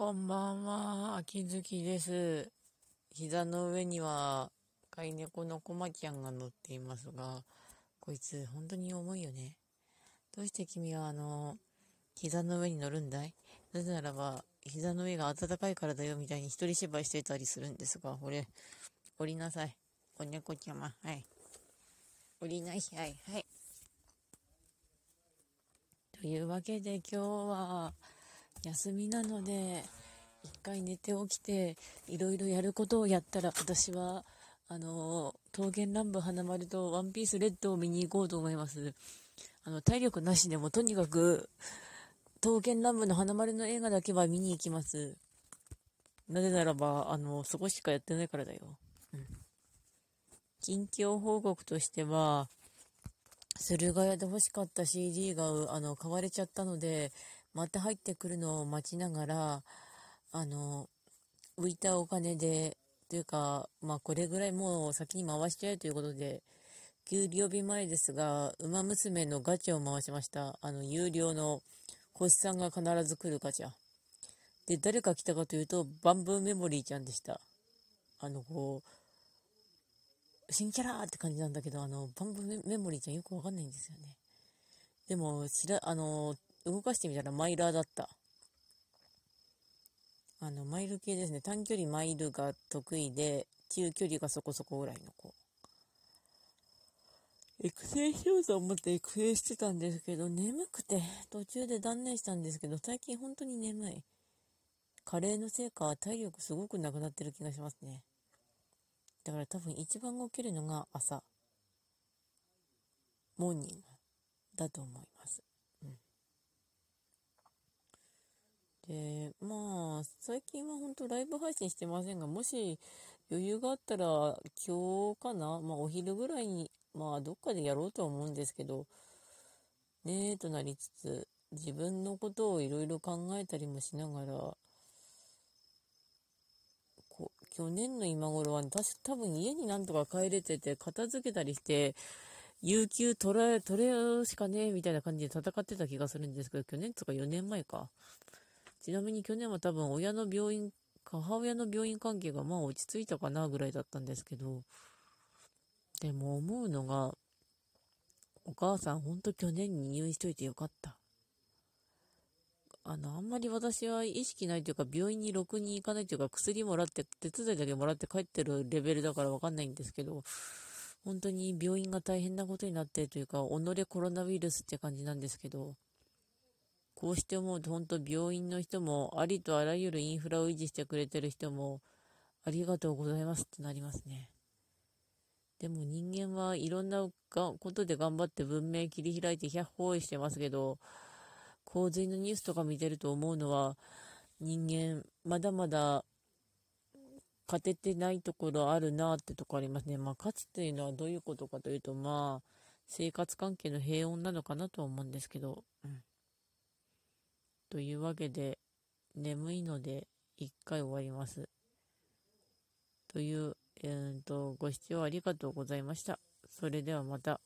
こんばんは、秋月です。膝の上には飼い猫のコマちゃんが乗っていますが、こいつ本当に重いよね。どうして君はあの、膝の上に乗るんだい？なぜならば、膝の上が暖かいからだよみたいに一人芝居してたりするんですが、これ、降りなさい。お猫ちゃま、はい。降りない、はい、はい。というわけで今日は、休みなので、一回寝て起きて、いろいろやることをやったら、私は、あの、桃源乱舞花丸とワンピースレッドを見に行こうと思います。あの、体力なしでもとにかく、刀剣乱舞の花丸の映画だけは見に行きます。なぜならば、あの、そこしかやってないからだよ。うん。近況報告としては、駿河屋で欲しかった CD が、あの、買われちゃったので、また入ってくるのを待ちながら、あの、浮いたお金で、というか、まあこれぐらいもう先に回しちゃえということで、給料日前ですが、ウマ娘のガチャを回しました。あの、有料の星さんが必ず来るガチャ。で、誰が来たかというと、バンブーメモリーちゃんでした。あの、こう、新キャラって感じなんだけど、あの、バンブーメモリーちゃんよくわかんないんですよね。でも、しら、あの、動かしてみたらマイラーだった。あの、マイル系ですね。短距離マイルが得意で、中距離がそこそこぐらいの子。育成しようと思って育成してたんですけど、眠くて、途中で断念したんですけど、最近本当に眠い。カレーのせいか、体力すごくなくなってる気がしますね。だから多分一番起きるのが朝。モーニングだと思います。で、まあ、最近は本当ライブ配信してませんが、もし余裕があったら今日かな、まあお昼ぐらいに、まあどっかでやろうとは思うんですけど、ねえとなりつつ、自分のことをいろいろ考えたりもしながら、こ去年の今頃は、確か多分家になんとか帰れてて、片付けたりして、有給取れ、取れしかねえみたいな感じで戦ってた気がするんですけど、去年とか4年前か。ちなみに去年は多分親の病院、母親の病院関係がまあ落ち着いたかなぐらいだったんですけど、でも思うのが、お母さんほんと去年に入院しといてよかった。あの、あんまり私は意識ないというか、病院にろくに行かないというか、薬もらって、手伝いだけもらって帰ってるレベルだからわかんないんですけど、本当に病院が大変なことになってというか、己コロナウイルスって感じなんですけど、こうして思うと本当病院の人もありとあらゆるインフラを維持してくれてる人もありがとうございますってなりますね。でも人間はいろんなことで頑張って文明切り開いて百歩してますけど、洪水のニュースとか見てると思うのは、人間まだまだ勝ててないところあるなってとこありますね。まあ勝つというのはどういうことかというと、まあ生活関係の平穏なのかなと思うんですけど、うん。というわけで、眠いので、一回終わります。という、えーと、ご視聴ありがとうございました。それではまた。